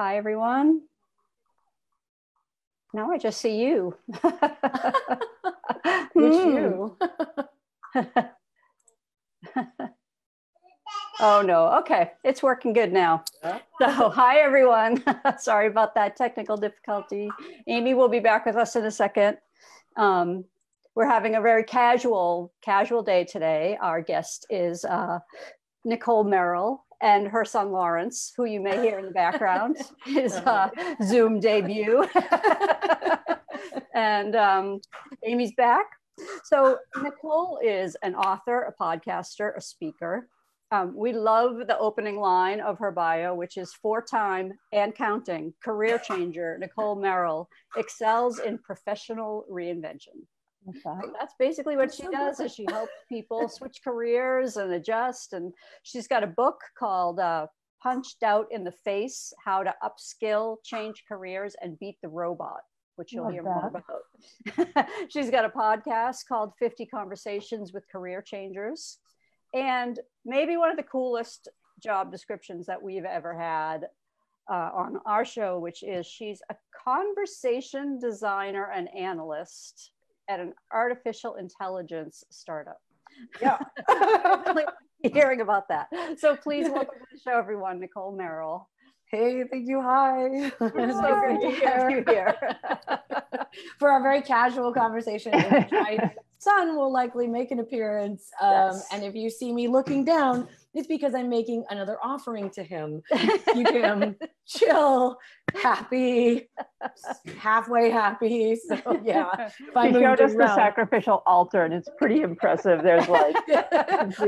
Hi, everyone. Now I just see you. Which you? oh no, okay, it's working good now. So, hi everyone. Sorry about that technical difficulty. Amy will be back with us in a second. Um, we're having a very casual, casual day today. Our guest is uh, Nicolle Merrill, and her son Lawrence, who you may hear in the background, his uh, Zoom debut. and um, Amy's back. So, Nicolle is an author, a podcaster, a speaker. Um, we love the opening line of her bio, which is four time and counting career changer Nicolle Merrill excels in professional reinvention. Okay. That's basically what she does is she helps people switch careers and adjust. And she's got a book called uh, Punched Out in the Face, How to Upskill, Change Careers, and Beat the Robot, which you'll Love hear that. more about. she's got a podcast called 50 Conversations with Career Changers. And maybe one of the coolest job descriptions that we've ever had uh, on our show, which is she's a conversation designer and analyst at an artificial intelligence startup. Yeah. hearing about that. So please welcome to the show, everyone, Nicolle Merrill. Hey, thank you. Hi. so great to have you here. For our very casual conversation, my son will likely make an appearance. Um, yes. And if you see me looking down, it's because I'm making another offering to him. Keep him chill, happy, halfway happy. So yeah, I he showed us the sacrificial altar, and it's pretty impressive. There's like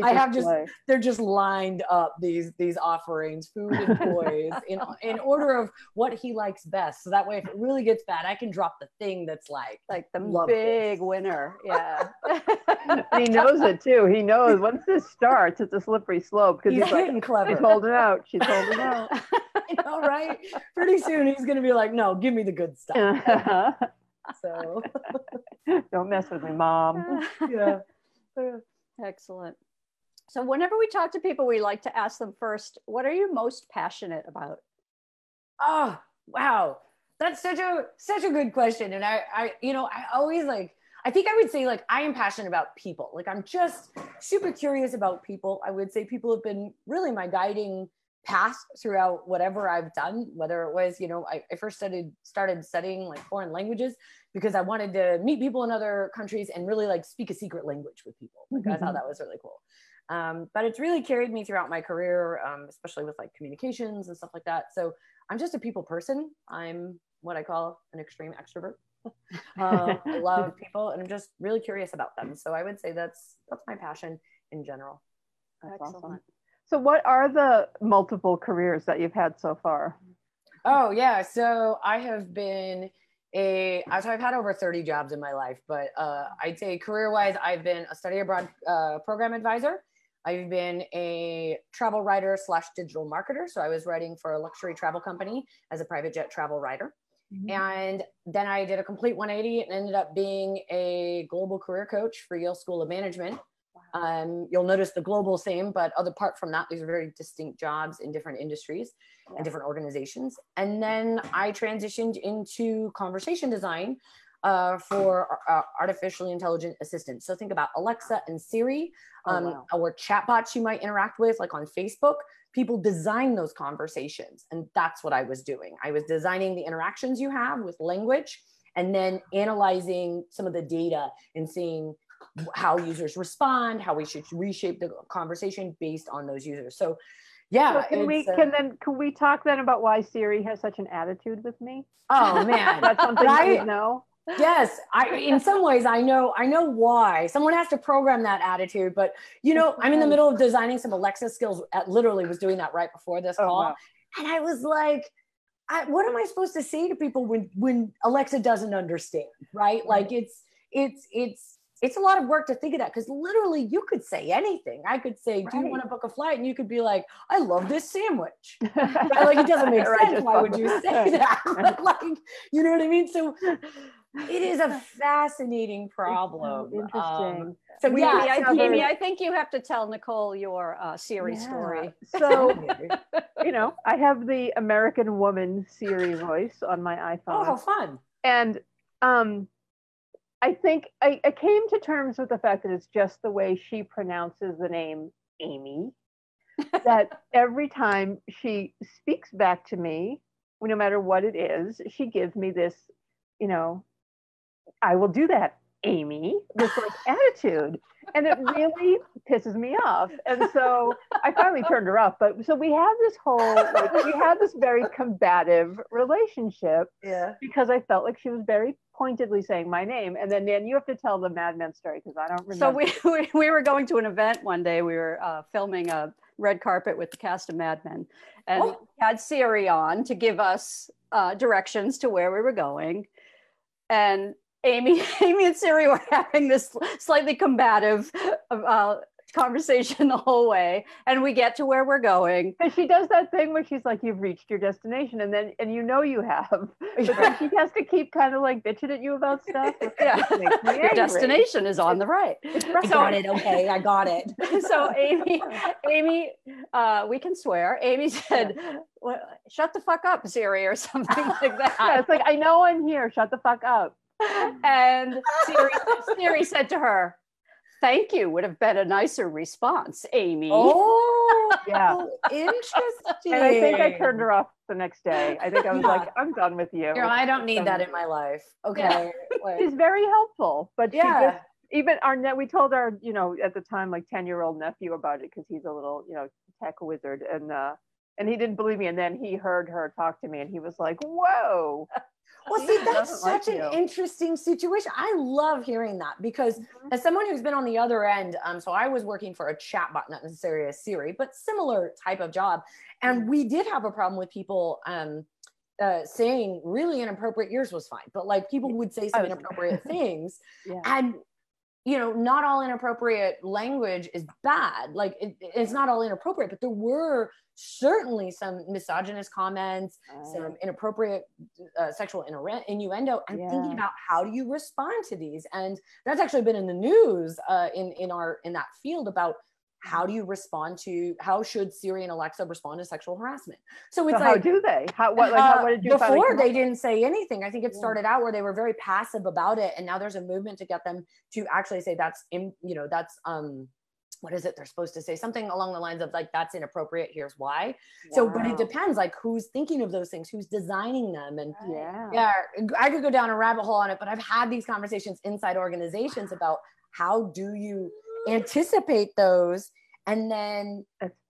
I have just they're just lined up these these offerings, food and toys, in in order of what he likes best. So that way, if it really gets bad, I can drop the thing that's like like the big this. winner. Yeah, he knows it too. He knows once this starts, it's a slippery slope because he's, he's like, clever. She's holding out. She's holding out. I know, right? Pretty soon he's gonna be like, no, give me the good stuff. so don't mess with me, mom. yeah. Excellent. So whenever we talk to people, we like to ask them first, what are you most passionate about? Oh, wow. That's such a such a good question. And I I you know, I always like I think I would say like I am passionate about people. Like I'm just super curious about people. I would say people have been really my guiding path throughout whatever I've done, whether it was, you know, I, I first studied started studying like foreign languages because I wanted to meet people in other countries and really like speak a secret language with people. Like mm-hmm. I thought mm-hmm. that was really cool. Um, but it's really carried me throughout my career, um, especially with like communications and stuff like that. So I'm just a people person. I'm what I call an extreme extrovert. Uh, I love people and I'm just really curious about them. So I would say that's that's my passion in general. That's Excellent. Awesome. So, what are the multiple careers that you've had so far? Oh, yeah. So, I have been a, so I've had over 30 jobs in my life, but uh, I'd say career wise, I've been a study abroad uh, program advisor. I've been a travel writer slash digital marketer. So, I was writing for a luxury travel company as a private jet travel writer. Mm-hmm. And then I did a complete 180 and ended up being a global career coach for Yale School of Management um, you'll notice the global same, but other apart from that, these are very distinct jobs in different industries yeah. and different organizations. And then I transitioned into conversation design uh, for uh, artificially intelligent assistants. So think about Alexa and Siri, oh, um, oh, wow. or chatbots you might interact with, like on Facebook. People design those conversations, and that's what I was doing. I was designing the interactions you have with language, and then analyzing some of the data and seeing how users respond, how we should reshape the conversation based on those users. So yeah. So can we uh, can then can we talk then about why Siri has such an attitude with me? Oh man. That's something I, know. Yes, I in some ways I know I know why. Someone has to program that attitude, but you know, I'm in the middle of designing some Alexa skills. At, literally was doing that right before this oh, call. Wow. And I was like, I, what am I supposed to say to people when when Alexa doesn't understand, right? Like it's it's it's it's a lot of work to think of that because literally you could say anything. I could say, right. "Do you want to book a flight?" and you could be like, "I love this sandwich." right? Like it doesn't make sense. Why would you say that? like, you know what I mean? So, it is a fascinating problem. So interesting. Um, so Amy, yeah, I, Amy, I think you have to tell Nicolle your uh, Siri Yeah. story. So, you know, I have the American woman Siri voice on my iPhone. oh, how fun! and um i think I, I came to terms with the fact that it's just the way she pronounces the name amy that every time she speaks back to me no matter what it is she gives me this you know i will do that amy this like attitude and it really pisses me off and so i finally turned her off but so we have this whole like we had this very combative relationship Yeah. because I felt like she was very pointedly saying my name. And then, Nan, you have to tell the Mad Men story because I don't remember. So we, we we were going to an event one day. We were uh, filming a red carpet with the cast of Mad Men, and Oh. had Siri on to give us uh, directions to where we were going. And Amy, Amy and Siri were having this slightly combative uh, conversation the whole way. And we get to where we're going. And she does that thing where she's like, "You've reached your destination," and then and you know you have, but then she has to keep kind of like bitching at you about stuff. Yeah, Makes your destination is on the right. I got it. Okay, I got it. so Amy, Amy, uh, we can swear. Amy said, well, "Shut the fuck up, Siri," or something like that. Yeah, that. it's like I know I'm here. Shut the fuck up. and Siri, Siri said to her, "Thank you would have been a nicer response, Amy." Oh, Yeah. interesting. And I think I turned her off the next day. I think I was Yeah. like, I'm done with you. Girl, I don't need that in my life. Okay. Like- She's very helpful, but yeah. just even our net we told our you know at the time like 10 year old nephew about it because he's a little you know tech wizard and uh and he didn't believe me and then he heard her talk to me and he was like whoa Well, see, that's doesn't like such an you. interesting situation. I love hearing that because Mhm. as someone who's been on the other end, um, so I was working for a chatbot, not necessarily a Siri, but similar type of job, and we did have a problem with people um, uh, saying really inappropriate. Yours was fine, but like people would say some inappropriate things, yeah and you know, not all inappropriate language is bad. Like it, it's not all inappropriate, but there were certainly some misogynist comments some inappropriate uh, sexual innu- innuendo and thinking Yeah. about how do you respond to these and that's actually been in the news uh, in in our in that field about how do you respond to how should Siri and Alexa respond to sexual harassment? So so it's how do they? How what like how, uh, what did you before they didn't say anything. I think it started out where they were very passive about it and now there's a movement to get them to actually say that's in you know that's um what is it they're supposed to say? Something along the lines of like that's inappropriate here's why. So but it depends like who's thinking of those things who's designing them and yeah. yeah i could go down a rabbit hole on it but i've had these conversations inside organizations about how do you anticipate those and then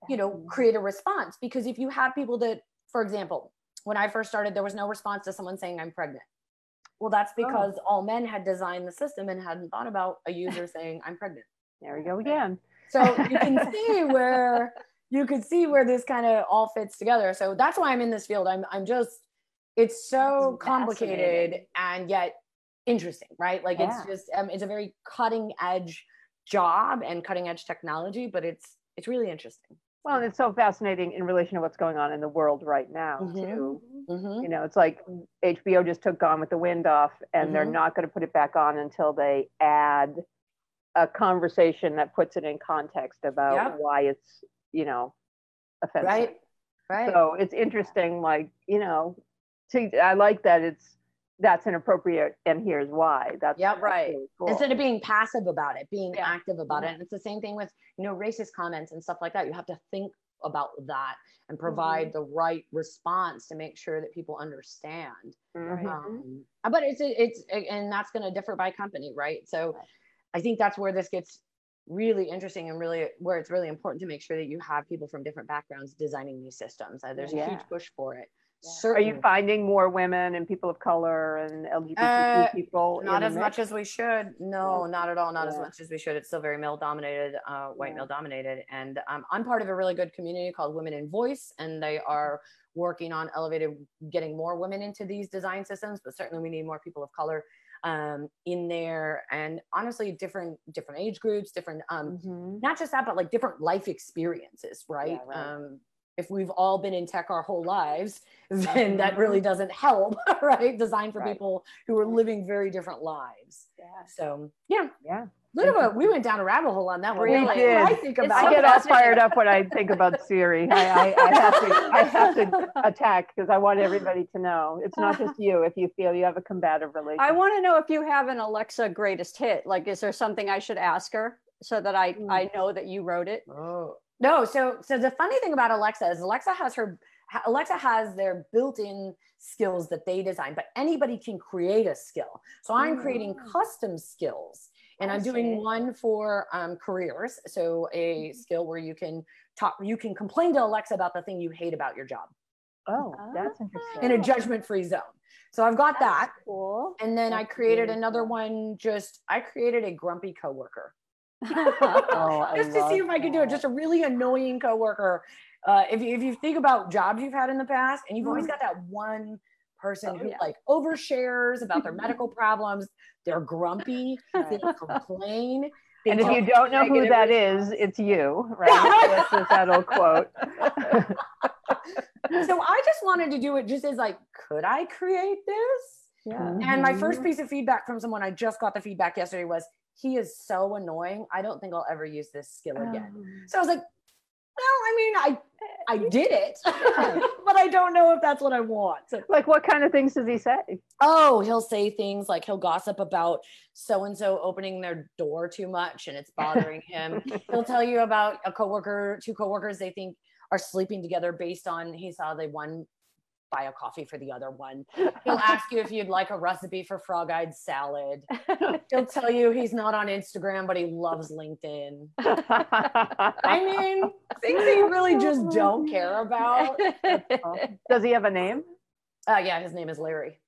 you know create a response. Because if you have people that for example when i first started there was no response to someone saying i'm pregnant. Well that's because all men had designed the system and hadn't thought about a user saying i'm pregnant. There we go again. So you can see where you could see where this kind of all fits together. So that's why i'm in this field. I'm i'm just it's so That's complicated and yet interesting right? Like Yeah. it's just um, it's a very cutting edge job and cutting edge technology but it's it's really interesting well and it's so fascinating in relation to what's going on in the world right now Mhm. too Mhm. you know it's like hbo just took gone with the wind off and they're Mhm. not going to put it back on until they add a conversation that puts it in context about Yeah. why it's you know offensive right right so it's interesting like you know to, i like that it's that's inappropriate and here's why that's that's Right. really cool. instead of being passive about it being Yeah. active about Yeah. it and it's the same thing with you know racist comments and stuff like that you have to think about that and provide the right response to make sure that people understand Mhm. um, but it's it's and that's going to differ by company right so i think that's where this gets really interesting and really where it's really important to make sure that you have people from different backgrounds designing these systems uh, there's a huge push for it are you finding more women and people of color and lgbtq Uh, people not in the as much as we should. No not at all not as much as we should. It's still very male dominated uh, white Yeah. male dominated. And um, i'm part of a really good community called women in voice and they are working on elevated getting more women into these design systems but certainly we need more people of color um, in there. And honestly different different age groups different um, Mhm. not just that but like different life experiences right, right. um if we've all been in tech our whole lives, then that really doesn't help, right? Designed for Right. people who are living very different lives. Yeah. So yeah, Yeah. bit we went down a rabbit hole on that one. Really What did. I think It's about I get all fired up when I think about Siri. I, I, I have to I have to attack because I want everybody to know it's not just you if you feel you have a combative relationship. I want to know if you have an Alexa greatest hit. Like, is there something I should ask her so that I Mm. I know that you wrote it? Oh no! So so the funny thing about Alexa is Alexa has her Alexa has their built-in skills that they design, but anybody can create a skill. So I'm creating Mm. custom skills, and I I'm doing one for um, careers. So a skill where you can talk, you can complain to Alexa about the thing you hate about your job oh, that's interesting. in a judgment-free zone. So I've got that, Cool. and then I created really another one. Just I created a grumpy coworker. Oh, just to see if I could do it. Just a really annoying coworker. Uh, if you if you think about jobs you've had in the past, and you've always mm-hmm. got that one person Oh, who yeah. like overshares about their medical problems, they're grumpy, they complain. They and if you don't know who that response. is, it's you, right? That's that old quote. so I just wanted to do it just as like, could I create this? yeah. And my first mm-hmm. piece of feedback from someone I just got the feedback yesterday was, he is so annoying. I don't think I'll ever use this skill again. Oh. So I was like, well, I mean, I I did it, but I don't know if that's what I want. So, Like, what kind of things does he say? oh, he'll say things like he'll gossip about so and so opening their door too much and it's bothering him. he'll tell you about a coworker, two coworkers they think are sleeping together based on he saw the one buy a coffee for the other one. He'll ask you if you'd like a recipe for frog-eyed salad. He'll tell you he's not on Instagram, but he loves LinkedIn. I mean, things that you really just don't care about. Does he have a name? Uh, yeah, his name is Larry,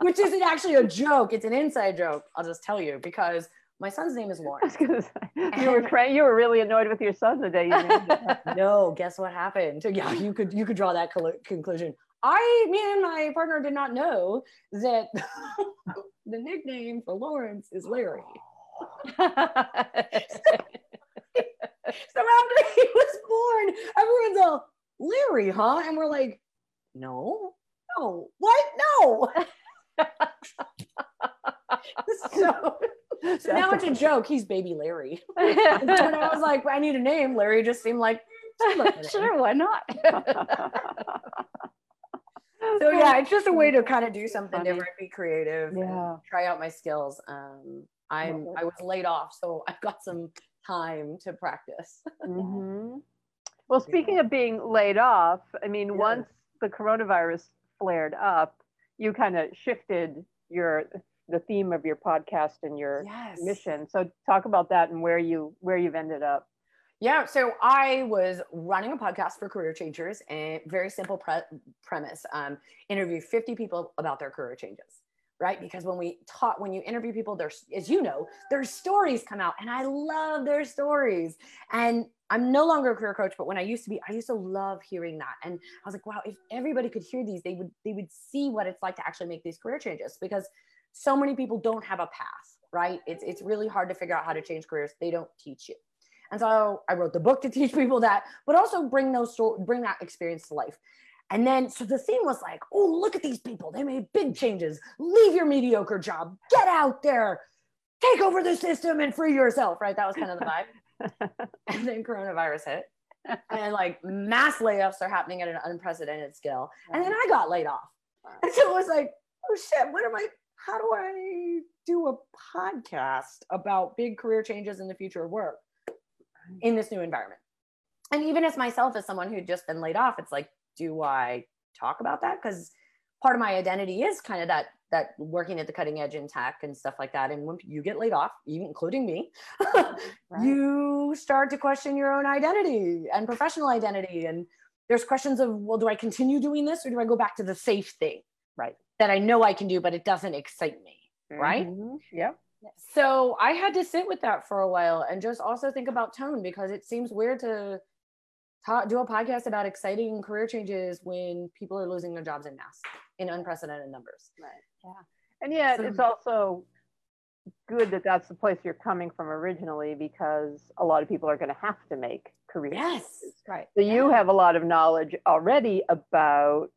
which isn't actually a joke. It's an inside joke. I'll just tell you because my son's name is Lawrence. say, you were cra- you were really annoyed with your son the day you named it. no, guess what happened? Yeah, you could you could draw that conclusion. I, me and my partner did not know that the nickname for Lawrence is Larry. So after he was born, everyone's all Larry, huh? And we're like, no, no, what? No. so, so now it's a joke. He's baby Larry. And when I was like, I need a name, Larry just seemed like sure, why not? So yeah, it's just a way to kind of do something Funny. different, be creative, and Yeah. try out my skills. Um, I'm I was laid off, so I've got some time to practice. Mhm. Well, speaking of being laid off, I mean, Yeah. once the coronavirus flared up, you kind of shifted your the theme of your podcast and your Yes. mission. So talk about that and where you where you've ended up. Yeah, so I was running a podcast for career changers and very simple pre- premise. Um, interview 50 people about their career changes, right? Because when we talk, when you interview people, there's, as you know, their stories come out and I love their stories. And I'm no longer a career coach, but when I used to be, I used to love hearing that. And I was like, wow, if everybody could hear these, they would, they would see what it's like to actually make these career changes because so many people don't have a path, right? It's, it's really hard to figure out how to change careers. They don't teach you. And so I wrote the book to teach people that, but also bring those bring that experience to life. And then so the theme was like, oh, look at these people. They made big changes. Leave your mediocre job. Get out there. Take over the system and free yourself. Right. That was kind of the vibe. and then coronavirus hit. And like mass layoffs are happening at an unprecedented scale. And then I got laid off. And so it was like, oh shit, what am I? How do I do a podcast about big career changes in the future of work? in this new environment. And even as myself, as someone who'd just been laid off, it's like, do I talk about that? Because part of my identity is kind of that that working at the cutting edge in tech and stuff like that. And when you get laid off, even including me, you start to question your own identity and professional identity. And there's questions of, well, do I continue doing this or do I go back to the safe thing? Right. That I know I can do, but it doesn't excite me. Right. Mhm. Yep. So I had to sit with that for a while and just also think about tone because it seems weird to ta- do a podcast about exciting career changes when people are losing their jobs in mass in unprecedented numbers. Right. Yeah. And yet, So- it's also good that that's the place you're coming from originally because a lot of people are going to have to make career. Yes. changes. Right. So you have a lot of knowledge already about,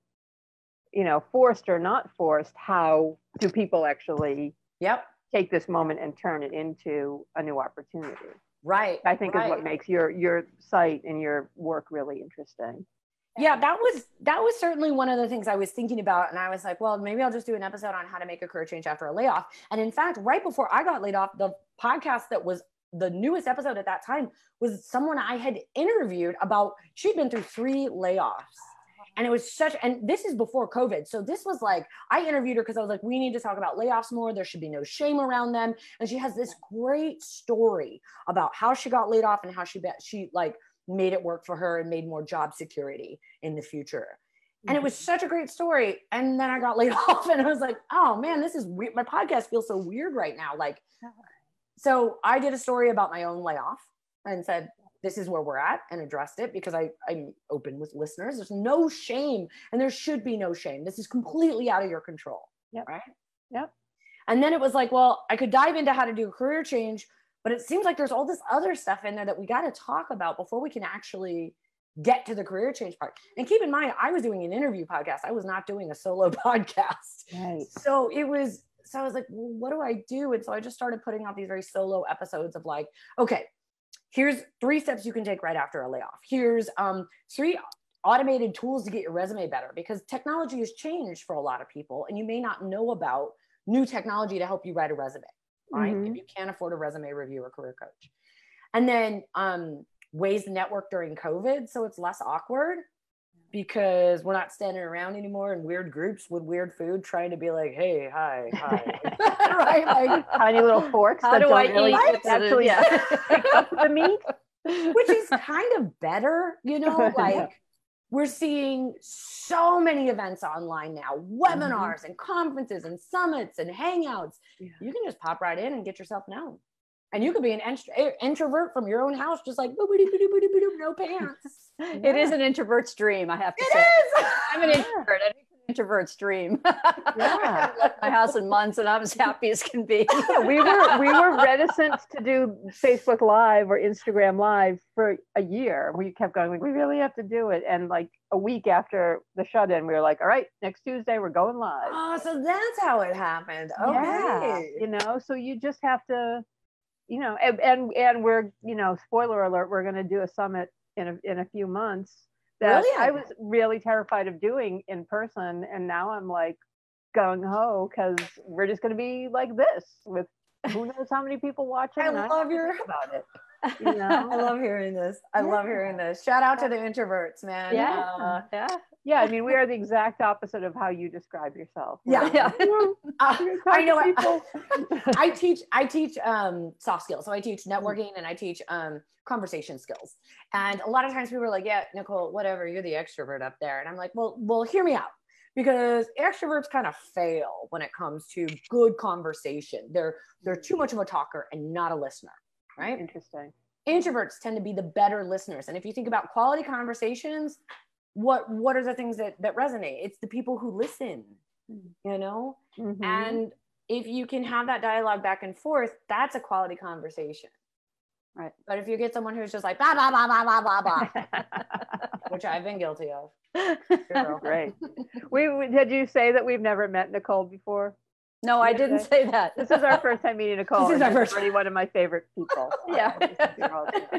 you know, forced or not forced. How do people actually Yep. take this moment and turn it into a new opportunity? Right. I think is what makes your your site and your work really interesting. Yeah that was that was certainly one of the things i was thinking about and i was like well maybe i'll just do an episode on how to make a career change after a layoff. And in fact right before i got laid off the podcast that was the newest episode at that time was someone i had interviewed about she'd been through three layoffs. And it was such and this is before covid. So this was like i interviewed her because i was like we need to talk about layoffs more. There should be no shame around them. And she has this great story about how she got laid off and how she bet she like made it work for her and made more job security in the future. And it was mm-hmm. such a great story. And then I got laid off and I was like, oh man, this is weird. My podcast feels so weird right now. Like, so I did a story about my own layoff and said, this is where we're at and addressed it because I, I'm open with listeners. There's no shame and there should be no shame. This is completely out of your control. Yep. Right. Yep. And then it was like, well, I could dive into how to do a career change, but it seems like there's all this other stuff in there that we got to talk about before we can actually get to the career change part. And keep in mind, I was doing an interview podcast. I was not doing a solo podcast. Right. So it was, so I was like, well, what do I do? And so I just started putting out these very solo episodes of like, okay, here's three steps you can take right after a layoff. Here's um, three automated tools to get your resume better because technology has changed for a lot of people and you may not know about new technology to help you write a resume right Mhm. if you can't afford a resume review or career coach and then um, ways to network during covid so it's less awkward because we're not standing around anymore in weird groups with weird food trying to be like hey hi hi right like Tiny little forks How that do don't I really eat? actually Yeah. pick up the meat. which is kind of better, you know, like we're seeing so many events online now, mm-hmm. webinars and conferences and summits and hangouts. Yeah. You can just pop right in and get yourself known. And you could be an intro- eh, introvert from your own house, just like no pants. It is an introvert's dream, I have to It say. is. I'm an introvert. I think it's an introvert's dream. Yeah. I left my house in months and I'm as happy as can be. Yeah, we were we were reticent to do Facebook Live or Instagram Live for a year. We kept going, like, we really have to do it. And like a week after the shut in, we were like, all right, next Tuesday we're going live. Oh, so that's how it happened. Okay. Yeah, you know, so you just have to, you know, and and, and we're, you know, spoiler alert, we're going to do a summit in a, in a few months that Really? I was really terrified of doing in person, and now I'm like gung ho because we're just going to be like this with who knows how many people watching. I love to your- about it. You know? I love hearing this. I love hearing this. Shout out to the introverts, man. Yeah. Uh, yeah. Yeah, I mean, we are the exact opposite of how you describe yourself. Yeah. Yeah. uh, I know. I. I teach. I teach um, soft skills. So I teach networking and I teach um, conversation skills. And a lot of times people are like, "Yeah, Nicolle, whatever. You're the extrovert up there." And I'm like, "Well, well, hear me out." Because extroverts kind of fail when it comes to good conversation. They're they're too much of a talker and not a listener, right? Interesting. introverts tend to be the better listeners and if you think about quality conversations what what are the things that that resonate it's the people who listen you know Mhm. and if you can have that dialogue back and forth that's a quality conversation Right. but if you get someone who's just like blah blah blah blah blah blah blah which i've been guilty of. Great. We did you say that we've never met Nicolle before? No, I didn't say that. This is our first time meeting Nicolle. This is our first- already one of my favorite people. Yeah.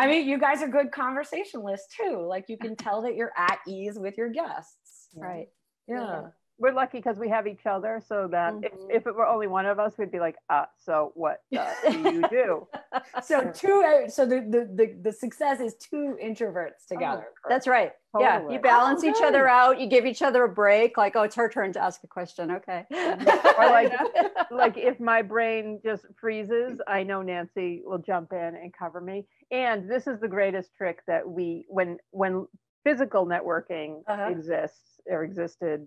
i mean you guys are good conversationalists too like you can tell that you're at ease with your guests Right. yeah We're lucky because we have each other, so that Mhm. if, if it were only one of us, we'd be like, uh, so what uh, do you do? so two uh, so the, the the the success is two introverts together That's right. Yeah. You balance Oh, each other out. You give each other a break. Like, oh, it's her turn to ask a question. Okay. Or like, like if my brain just freezes, I know Nancy will jump in and cover me. And this is the greatest trick that we, when when physical networking Uh-huh. exists or existed,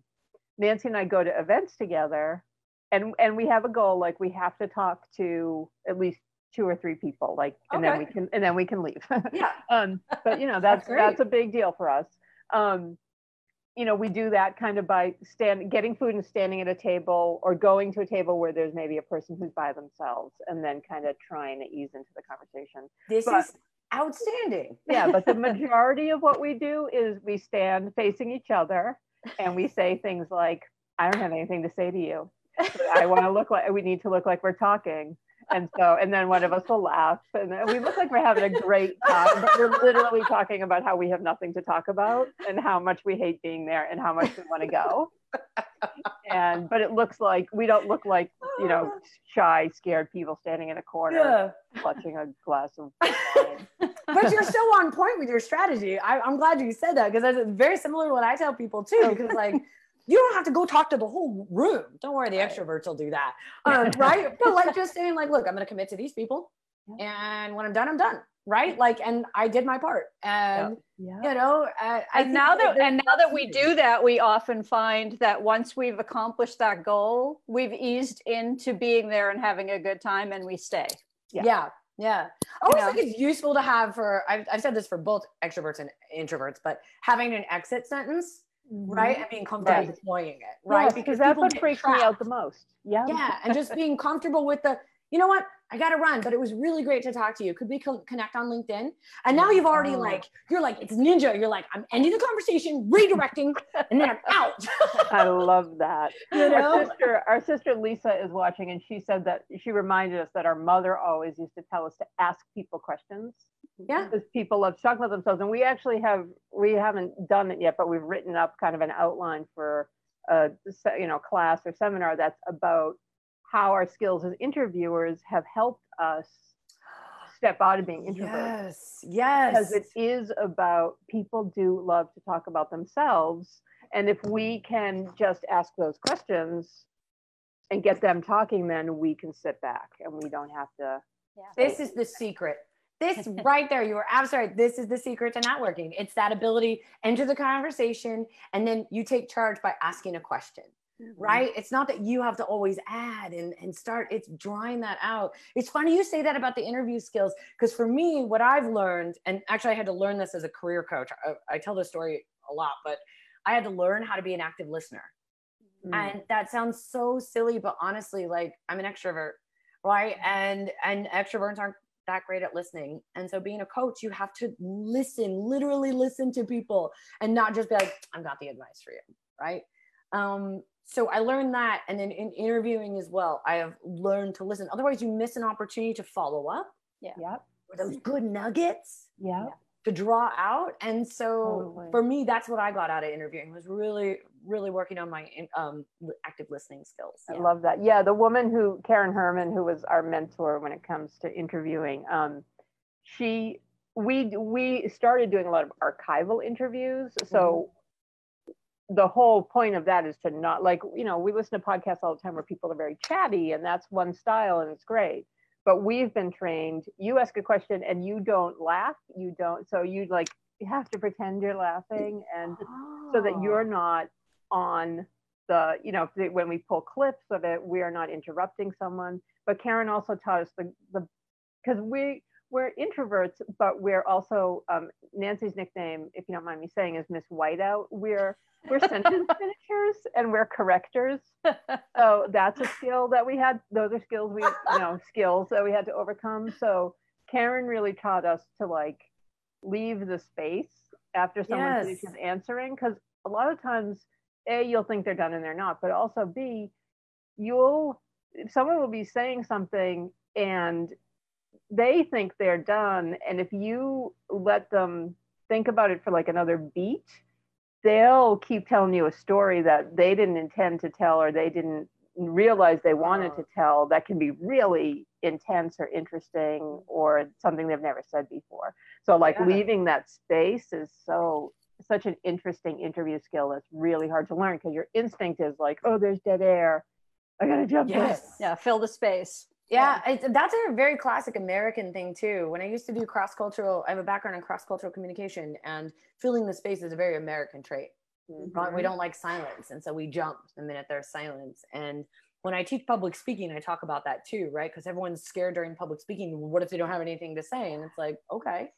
Nancy and I go to events together, and and we have a goal like we have to talk to at least two or three people, like, and then we can and then we can leave. yeah um, but you know that's That's that's, a big deal for us. Um, you know, we do that kind of by stand getting food and standing at a table, or going to a table where there's maybe a person who's by themselves, and then kind of trying to ease into the conversation. this But- is outstanding. Yeah, but the majority of what we do is we stand facing each other and we say things like, I don't have anything to say to you. I want to look like we need to look like we're talking. And so, and then one of us will laugh, and we look like we're having a great time. But we're literally talking about how we have nothing to talk about, and how much we hate being there, and how much we want to go. And but it looks like we don't look like you know shy, scared people standing in a corner Yeah. clutching a glass of wine. but you're still on point with your strategy. I, I'm glad you said that because that's very similar to what I tell people too. Because like, you don't have to go talk to the whole room. Don't worry, the extroverts will do that, um, right? But like, just saying like, look, I'm going to commit to these people, and when I'm done, I'm done, right? Like, and I did my part, and Yeah. you know, uh, I And now that and now that we do that, we often find that once we've accomplished that goal, we've eased into being there and having a good time, and we stay. Yeah. yeah yeah i always know? think it's useful to have for I've, I've said this for both extroverts and introverts but having an exit sentence Mm-hmm. right? And being comfortable Right. deploying it Right, right because that's what freaks me out the most. Yeah. yeah and just being comfortable with the you know what? I gotta run but it was really great to talk to you. Could we co- connect on linkedin? And now you've already Oh. like you're like it's ninja. You're like i'm ending the conversation redirecting and then i'm out. I love that. you Our sister, our sister Lisa is watching, and she said that she reminded us that our mother always used to tell us to ask people questions yeah because people love to talk about themselves. And we actually have, we haven't done it yet, but we've written up kind of an outline for a you know class or seminar that's about how our skills as interviewers have helped us step out of being introverts. yes yes because it is about people do love to talk about themselves and if we can just ask those questions and get them talking then we can sit back and we don't have to This is the secret. This right there, you are absolutely right. This is the secret to networking. It's that ability enter the conversation and then you take charge by asking a question. Right? It's not that you have to always add and, and start, it's drawing that out. It's funny you say that about the interview skills because for me, what I've learned, and actually I had to learn this as a career coach. I, I tell this story a lot, but I had to learn how to be an active listener. Mm. And that sounds so silly, but honestly, like I'm an extrovert, right? And and extroverts aren't that great at listening. And so being a coach, you have to listen, literally listen to people and not just be like, I've got the advice for you, right? Um, so I learned that. And then in interviewing as well, I have learned to listen. Otherwise, you miss an opportunity to follow up Yeah. yep or those good nuggets yep to draw out and so Totally. for me that's what i got out of interviewing was really really working on my um, active listening skills I love that. Yeah, the woman who Karen Herman, who was our mentor when it comes to interviewing, um, she we we started doing a lot of archival interviews. So the whole point of that is to not like you know we listen to podcasts all the time where people are very chatty and that's one style and it's great. But we've been trained. You ask a question and you don't laugh. You don't. So you like you have to pretend you're laughing and so that ah. you're not on the you know the- when we pull clips of it we are not interrupting someone but karen also taught us the the because we we're introverts but we're also um, nancy's nickname if you don't mind me saying is miss whiteout. We're we're sentence finishers and we're correctors. So that's a skill that we had those are skills we you know skills that we had to overcome. So karen really taught us to like leave the space after someone Yes. finishes answering because a lot of times a you'll think they're done and they're not but also b you'll someone will be saying something and they think they're done and if you let them think about it for like another beat they'll keep telling you a story that they didn't intend to tell or they didn't realize they wanted to tell that can be really intense or interesting or something they've never said before. So like Yeah. leaving that space is so such an interesting interview skill that's really hard to learn because your instinct is like oh there's dead air. I gotta jump in. Yes. Yeah, fill the space. Yeah it's, that's a very classic american thing too when i used to do cross-cultural i have a background in cross-cultural communication and filling the space is a very american trait right? We mm-hmm. don't like silence. And so we jump the minute there's silence. And when I teach public speaking, I talk about that too, right? Because everyone's scared during public speaking. What if they don't have anything to say? And it's like, okay,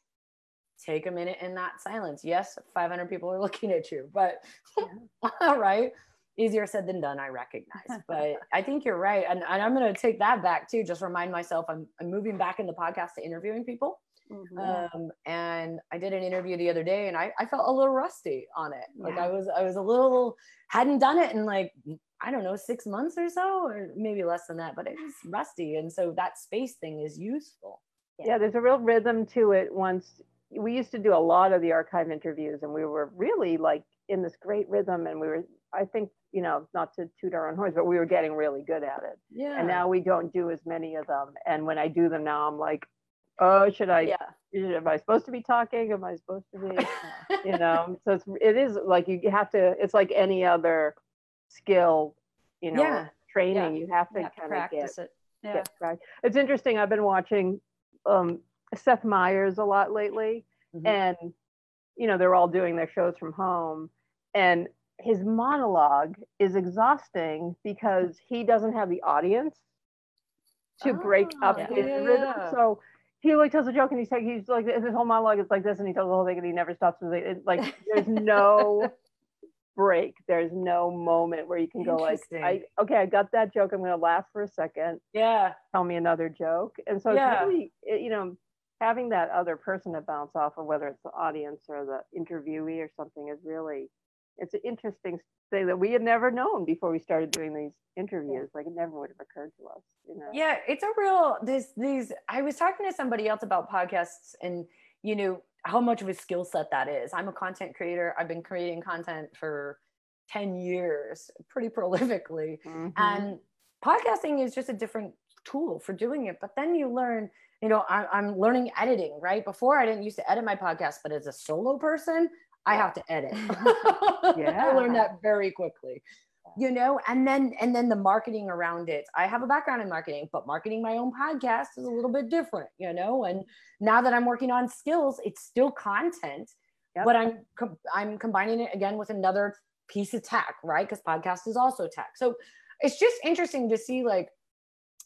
take a minute in that silence. Yes, 500 people are looking at you, but all right. Easier said than done, I recognize. But I think you're right. And, and I'm going to take that back too. Just remind myself I'm, I'm moving back in the podcast to interviewing people Mhm. Um, and I did an interview the other day and I, I felt a little rusty on it. Like I was, I was a little, hadn't done it in like, I don't know, six months or so, or maybe less than that, but it was rusty. And so that space thing is useful. yeah there's a real rhythm to it once we used to do a lot of the archive interviews and we were really like in this great rhythm and we were i think you know not to toot our own horns but we were getting really good at it Yeah. and now we don't do as many of them and when i do them now i'm like oh should i yeah. am i supposed to be talking am i supposed to be you know so it's it is like you have to it's like any other skill you know Yeah. training you have to You have to kind of get practice it. Yeah. get right. It's interesting. I've been watching um, Seth Meyers a lot lately, Mhm. and you know they're all doing their shows from home, and his monologue is exhausting because he doesn't have the audience to break up Ah, his yeah, rhythm. yeah. So he like tells a joke and he's like he's like his whole monologue is like this, and he tells the whole thing and he never stops. Like- It's like there's no break. There's no moment where you can go like, I okay, I got that joke. I'm gonna laugh for a second yeah. tell me another joke. And so Yeah. it's really, it- you know, having that other person to bounce off of, whether it's the audience or the interviewee or something, is really, it's an interesting thing that we had never known before we started doing these interviews. Like it never would have occurred to us, you know. Yeah, it's a real this these I was talking to somebody else about podcasts and you know how much of a skill set that is. I'm a content creator. I've been creating content for 10 years pretty prolifically. Mhm. And podcasting is just a different tool for doing it. But then you learn, you know, I, I'm learning editing, right? Before I didn't used to edit my podcast, but as a solo person, I have to edit. Yeah. I learned that very quickly. You know, and then and then the marketing around it. I have a background in marketing, but marketing my own podcast is a little bit different, you know. And now that I'm working on skills, it's still content, Yep. but I'm I'm combining it again with another piece of tech, right? Because podcast is also tech. So it's just interesting to see like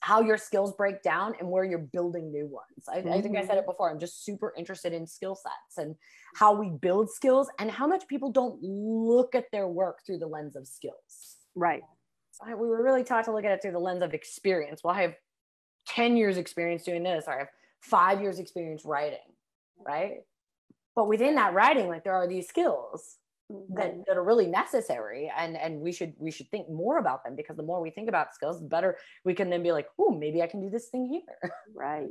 how your skills break down and where you're building new ones. I, I think I said it mm-hmm. before. I'm just super interested in skill sets and how we build skills and how much people don't look at their work through the lens of skills. Right. So I- we were really taught to look at it through the lens of experience. Well, I have 10 years experience doing this, or I have five years experience writing, right? But within that writing, like there are these skills that, that are really necessary and and we should we should think more about them because the more we think about skills the better we can then be like oh maybe i can do this thing here Right.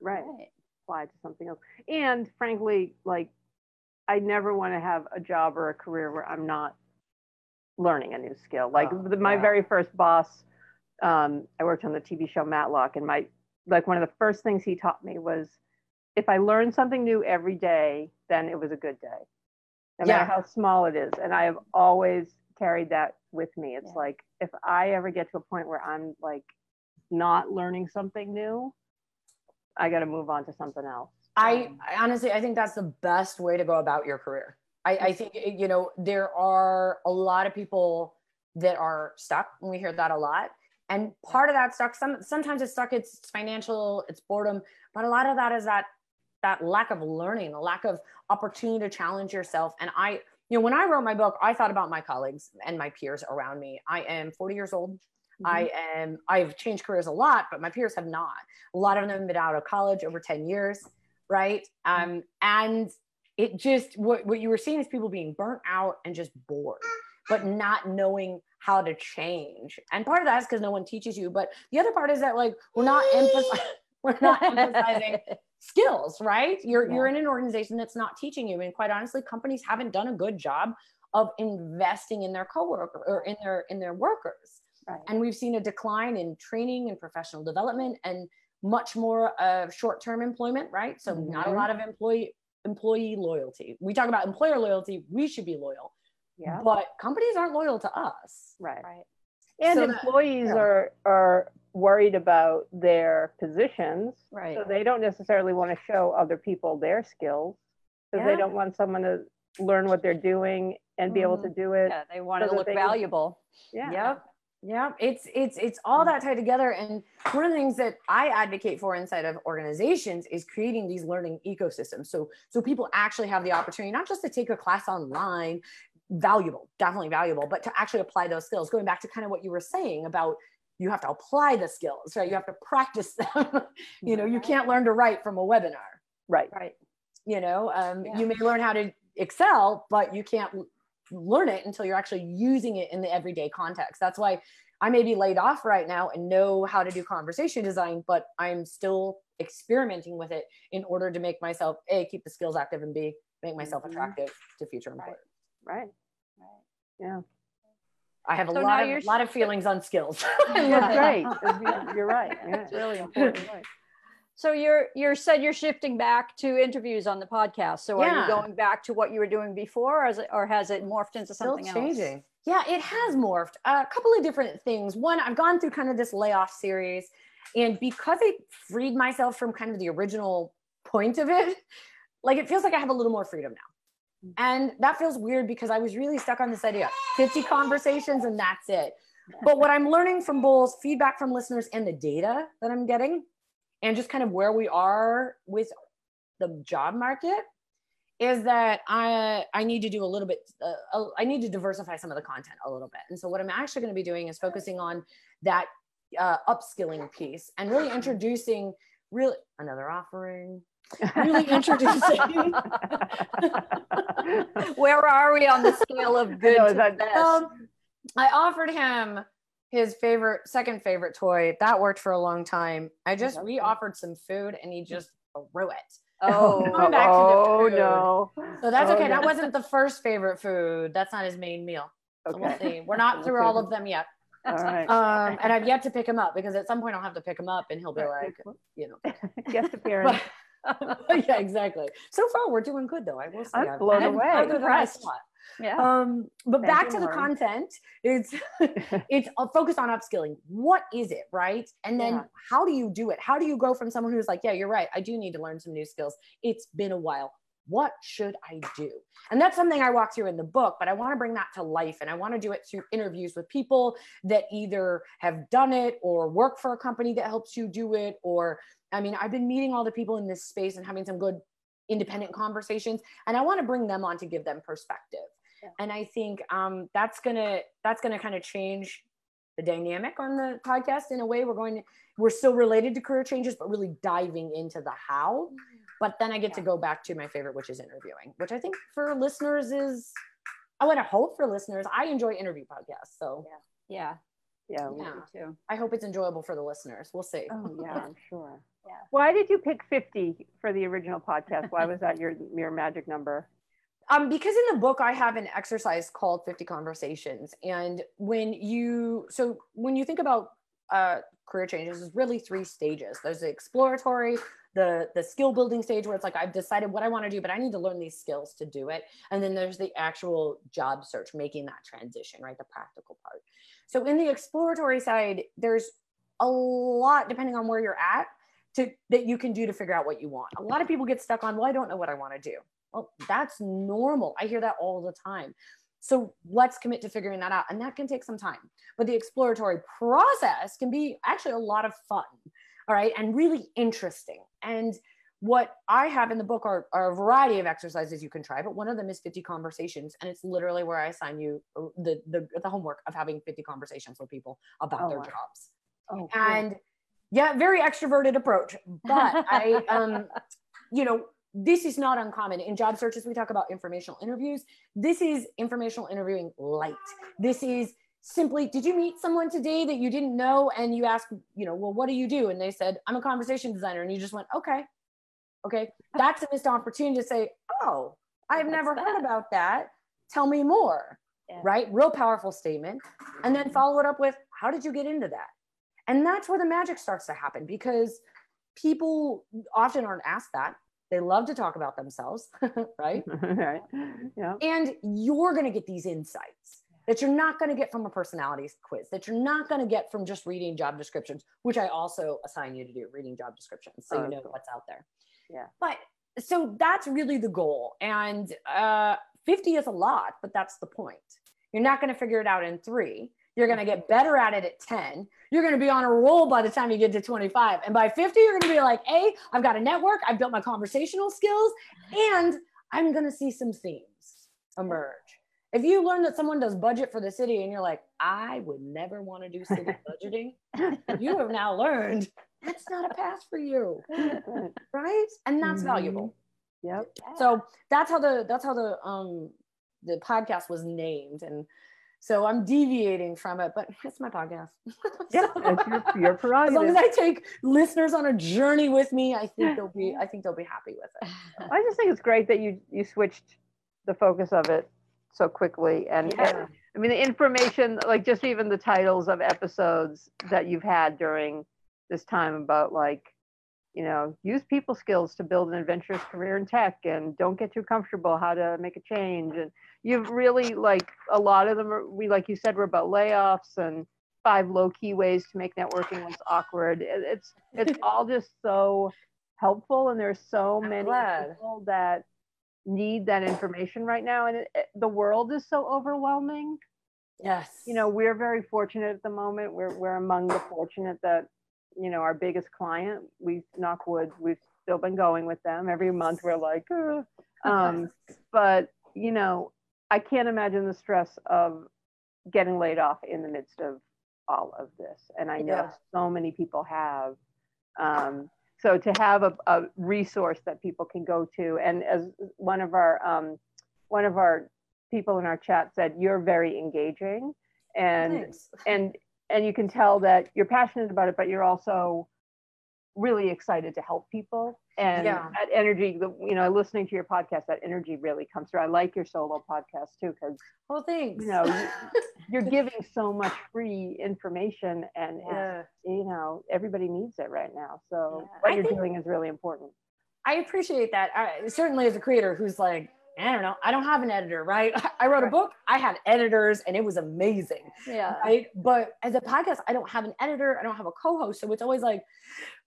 Right. Right. Apply to something else. And frankly, like, I never want to have a job or a career where I'm not learning a new skill. Like Oh, the, my yeah. very first boss, um, I worked on the TV show Matlock, and my like one of the first things he taught me was if I learned something new every day, then it was a good day, no matter how small it is. And I have always carried that with me. It's Yeah. like if I ever get to a point where I'm like not learning something new, I got to move on to something else. I, I honestly i think that's the best way to go about your career i, I think eh, you know there are a lot of people that are stuck and we hear that a lot and part of that stuck some sometimes it's stuck it's financial it's boredom but a lot of that is that that lack of learning a lack of opportunity to challenge yourself and i you know when i wrote my book i thought about my colleagues and my peers around me i am 40 years old I am I've changed careers a lot, but my peers have not. A lot of them have been out of college over 10 years, right? Um, and it just what, what you were seeing is people being burnt out and just bored, but not knowing how to change. And part of that is because no one teaches you, but the other part is that like we're not emphasizing we're not emphasizing skills, right? You're you're in an organization that's not teaching you. And quite honestly, companies haven't done a good job of investing in their coworker or in their in their workers Right. and we've seen a decline in training and professional development and much more of short-term employment right so not a Mhm. lot of employee employee loyalty we talk about employer loyalty we should be loyal yeah. but companies aren't loyal to us Right. Right. And So that- employees yeah. are are worried about their positions, Right. so they don't necessarily want to show other people their skills because Yeah. they don't want someone to learn what they're doing and be able to mm-hmm. do it. Yeah, they want So to that look they can- valuable. Yeah. Yep. Yep. It's it's it's all that tied together. And one of the things that I advocate for inside of organizations is creating these learning ecosystems. So so people actually have the opportunity not just to take a class online, valuable, definitely valuable, but to actually apply those skills. Going back to kind of what you were saying about you have to apply the skills, right? You have to practice them. you know, you can't learn to write from a webinar. Right. Right. You know, um, Yeah. you may learn how to excel, but you can't learn it until you're actually using it in the everyday context. That's why I may be laid off right now and know how to do conversation design, but I'm still experimenting with it in order to make myself a keep the skills active and b make myself Mhm. attractive to future employers. Right. employers. Right. Yeah. I have a So lot of lot of feelings on skills. That's right. You're right. Yeah. It's really important. Right. So you're you're said you're shifting back to interviews on the podcast. So are you going back to what you were doing before, or, is it, or has it morphed into something Still something changing. else? Yeah, it has morphed. a couple of different things. One, I've gone through kind of this layoff series, and because I freed myself from kind of the original point of it, like it feels like I have a little more freedom now. And that feels weird because I was really stuck on this idea 50 conversations and that's it. But what I'm learning from both feedback from listeners and the data that I'm getting, and just kind of where we are with the job market, is that I I need to do a little bit. Uh, I need to diversify some of the content a little bit. And so what I'm actually going to be doing is focusing on that uh, upskilling piece and really introducing really another offering. Really introducing. Where are we on the scale of good know, to that- Um, I offered him his favorite, second favorite toy. That worked for a long time. I just that's we good. offered some food and he just threw it. oh, Going back to the oh food. no. So that's Oh, okay. no. That wasn't the first favorite food. That's not his main meal. So we'll Okay. see. We're not through all of them yet. All right. Um, and I've yet to pick him up because at some point I'll have to pick him up and he'll be like, you know. Guest appearance. yeah, exactly. So far we're doing good though. I will say I'm I've- blown I'm away. than Impressed. yeah. Um, but Thank back to the content. It's it's focused on upskilling. What is it, right? And then Yeah. how do you do it? How do you go from someone who's like, yeah, you're right. I do need to learn some new skills. It's been a while. What should I do? And that's something I walk through in the book, but I want to bring that to life and I want to do it through interviews with people that either have done it or work for a company that helps you do it. Or, I mean, I've been meeting all the people in this space and having some good independent conversations and I want to bring them on to give them perspective. Yeah. And I think um, that's gonna that's gonna kind of change the dynamic on the podcast in a way. We're going to we're still related to career changes, but really diving into the how. But then I get to go back to my favorite, which is interviewing, which I think for listeners is I want to hope for listeners. I enjoy interview podcasts, so yeah. Yeah. Yeah. Me too. I hope it's enjoyable for the listeners. We'll see. Oh yeah, I'm sure. Yeah. Why did you pick 50 for the original podcast? Why was that your your magic number? Um, because in the book I have an exercise called 50 conversations. And when you so when you think about uh career changes, there's really three stages. There's the exploratory, the the skill building stage where it's like I've decided what I want to do, but I need to learn these skills to do it. And then there's the actual job search, making that transition, right? The practical part. So in the exploratory side, there's a lot depending on where you're at to that you can do to figure out what you want. A lot of people get stuck on, well, I don't know what I want to do. Well, that's normal. I hear that all the time. So let's commit to figuring that out. And that can take some time. But the exploratory process can be actually a lot of fun. All right. And really interesting. And what I have in the book are, are a variety of exercises you can try, but one of them is 50 conversations. And it's literally where I assign you uh, the, the, the homework of having 50 conversations with people about Oh, their wow. jobs Oh, and yeah very extroverted approach but i um you know this is not uncommon. In job searches we talk about informational interviews. This is informational interviewing light. This is simply did you meet someone today that you didn't know? And you ask you know well what do you do? And they said i'm a conversation designer. And you just went okay okay. That's a missed opportunity to say oh i've What's never heard about that. Tell me more. Yeah. right? Real powerful statement. And then follow it up with how did you get into that and that's where the magic starts to happen because people often aren't asked that. They love to talk about themselves, right? right. Yeah. And you're going to get these insights that you're not going to get from a personality quiz, that you're not going to get from just reading job descriptions, which I also assign you to do reading job descriptions so Oh, you know cool. what's out there. Yeah. But so that's really the goal. And uh, 50 is a lot, but that's the point. You're not going to figure it out in three. You're going to get better at it at 10. You're going to be on a roll by the time you get to 25. And by 50, you're going to be like, hey, I've got a network. I've built my conversational skills, and I'm going to see some themes emerge. If you learn that someone does budget for the city and you're like, I would never want to do city budgeting, you have now learned that's not a path for you. Right. And that's Mhm. valuable. Yep. So that's how the that's how the um the podcast was named. And so I'm deviating from it, but it's my podcast. Yeah, So- it's your, your as long as I take listeners on a journey with me, I think they'll be I think they'll be happy with it. I just think it's great that you you switched the focus of it so quickly and, and I mean the information like just even the titles of episodes that you've had during this time about like you know use people skills to build an adventurous career in tech and don't get too comfortable how to make a change and you've really like a lot of them are we like you said were about layoffs and five low key ways to make networking less awkward It- it's it's all just so helpful and there's so I'm many glad. people that need that information right now and it, it- the world is so overwhelming Yes. you know we're very fortunate at the moment we're, we're among the fortunate that you know our biggest client we knock wood we've still been going with them every month we're like "Uh." um, but you know i can't imagine the stress of getting laid off in the midst of all of this and i know Yeah. so many people have um, so to have a, a resource that people can go to and as one of our um, one of our people in our chat said you're very engaging and Thanks. and and you can tell that you're passionate about it but you're also really excited to help people and Yeah. that energy you know listening to your podcast that energy really comes through i like your solo podcast too because Well, thanks. you know you- you're giving so much free information and it's, yeah. you know everybody needs it right now so Yeah. what I you're doing is really important I appreciate that. I, certainly, as a creator who's like, I don't know, I don't have an editor, right? I wrote a book, I had editors, and it was amazing, Yeah. right? But as a podcast, I don't have an editor, I don't have a co-host, so it's always like,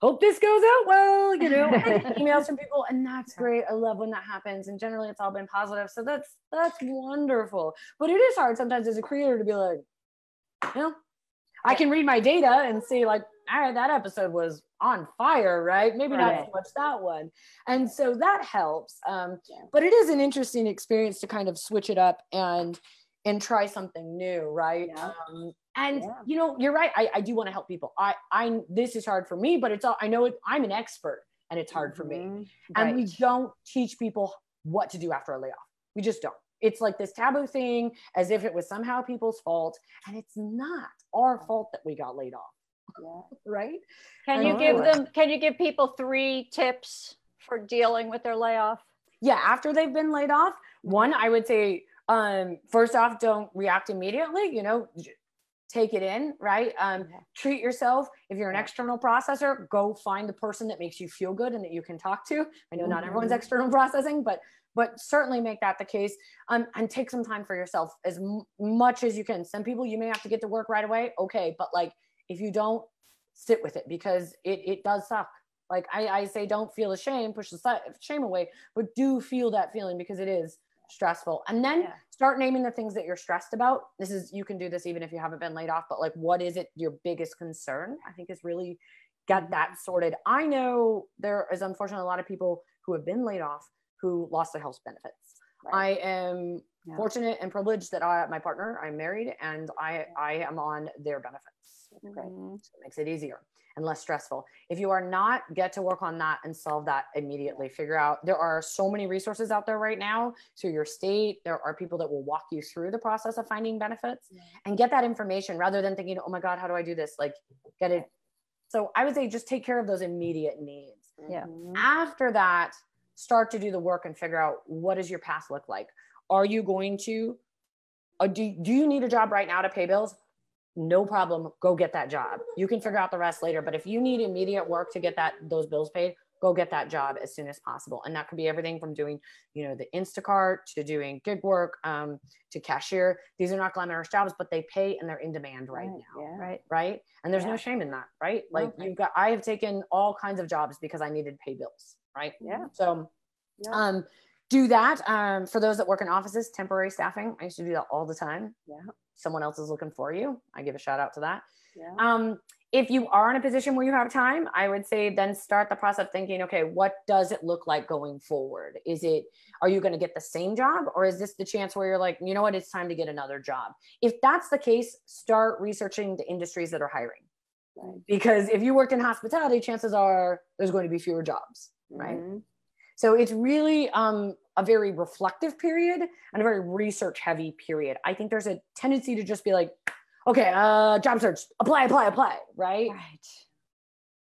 hope this goes out well, you know. Emails from people, and that's great. I love when that happens, and generally, it's all been positive, so that's that's wonderful. But it is hard sometimes as a creator to be like, you know, I can read my data and see like, all right, that episode was on fire, right? Maybe not Right. so much that one. And so that helps. Um, Yeah. but it is an interesting experience to kind of switch it up and and try something new, right? Yeah. Um, and Yeah. you know, you're right. I, I do want to help people. I I this is hard for me, but it's all I know it, I'm an expert and it's hard for me. Mhm. And we don't teach people what to do after a layoff. We just don't. It's like this taboo thing as if it was somehow people's fault. And it's not our fault that we got laid off, Yeah. right? Can you give them, can you give people three tips for dealing with their layoff? yeah after they've been laid off one i would say um first off don't react immediately you know take it in right um treat yourself if you're an external processor go find the person that makes you feel good and that you can talk to i know not everyone's Mhm. external processing but but certainly make that the case um, and take some time for yourself as m- much as you can some people you may have to get to work right away okay but like if you don't sit with it because it, it does suck. Like I, I say don't feel ashamed push the shame away but do feel that feeling because it is stressful. And then Yeah. start naming the things that you're stressed about. This is you can do this even if you haven't been laid off but like what is it your biggest concern? I think is really get mm-hmm. that sorted. I know there is unfortunately a lot of people who have been laid off who lost their health benefits. I am Yeah. fortunate and privileged that i my partner i'm married and i i am on their benefits Great. Mhm. so it makes it easier and less stressful. If you are not, get to work on that and solve that immediately. Figure out there are so many resources out there right now through your state. There are people that will walk you through the process of finding benefits Yeah. and get that information rather than thinking, oh my God, how do I do this? Like get it. So I would say just take care of those immediate needs. Yeah. After that, start to do the work and figure out what does your path look like? Are you going to, uh, do, do you need a job right now to pay bills? no problem go get that job you can figure out the rest later but if you need immediate work to get that those bills paid go get that job as soon as possible and that could be everything from doing you know the instacart to doing gig work um, to cashier these are not glamorous jobs but they pay and they're in demand right, now Yeah. Right. right and there's Yeah. no shame in that right like No. you've got i have taken all kinds of jobs because i needed to pay bills right Yeah. so Yeah. um do that um, for those that work in offices temporary staffing i used to do that all the time Yeah. someone else is looking for you i give a shout out to that Yeah. um, if you are in a position where you have time, I would say then start the process of thinking, okay, what does it look like going forward? Is it, are you going to get the same job or is this the chance where you're like, you know what, it's time to get another job? If that's the case, start researching the industries that are hiring. Right. Because if you worked in hospitality, chances are there's going to be fewer jobs, right? Mm-hmm. So it's really um, a very reflective period and a very research heavy period. I think there's a tendency to just be like, okay, uh, job search, apply, apply, apply, right? Right.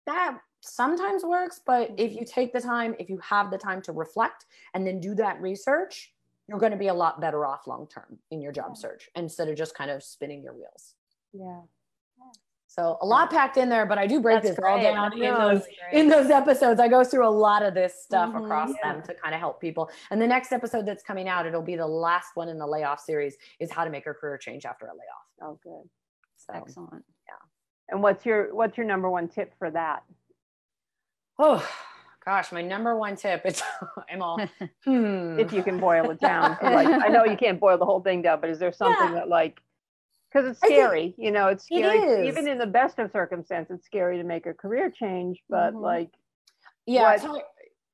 That sometimes works, but if you take the time, if you have the time to reflect and then do that research, you're going to be a lot better off long term in your job search instead of just kind of spinning your wheels. Yeah. So a lot packed in there, but I do break That's this great. all down in those in those episodes. I go through a lot of this stuff mm-hmm, across yeah. them to kind of help people. And the next episode that's coming out, it'll be the last one in the layoff series, is how to make a career change after a layoff. Oh, good. So, Excellent. Yeah. And what's your what's your number one tip for that? Oh gosh, my number one tip is I'm all hmm. if you can boil it down. like I know you can't boil the whole thing down, but is there something yeah. that like because it's scary, you know, it's scary. It Even in the best of circumstances, it's scary to make a career change, but mm-hmm. like yeah, what,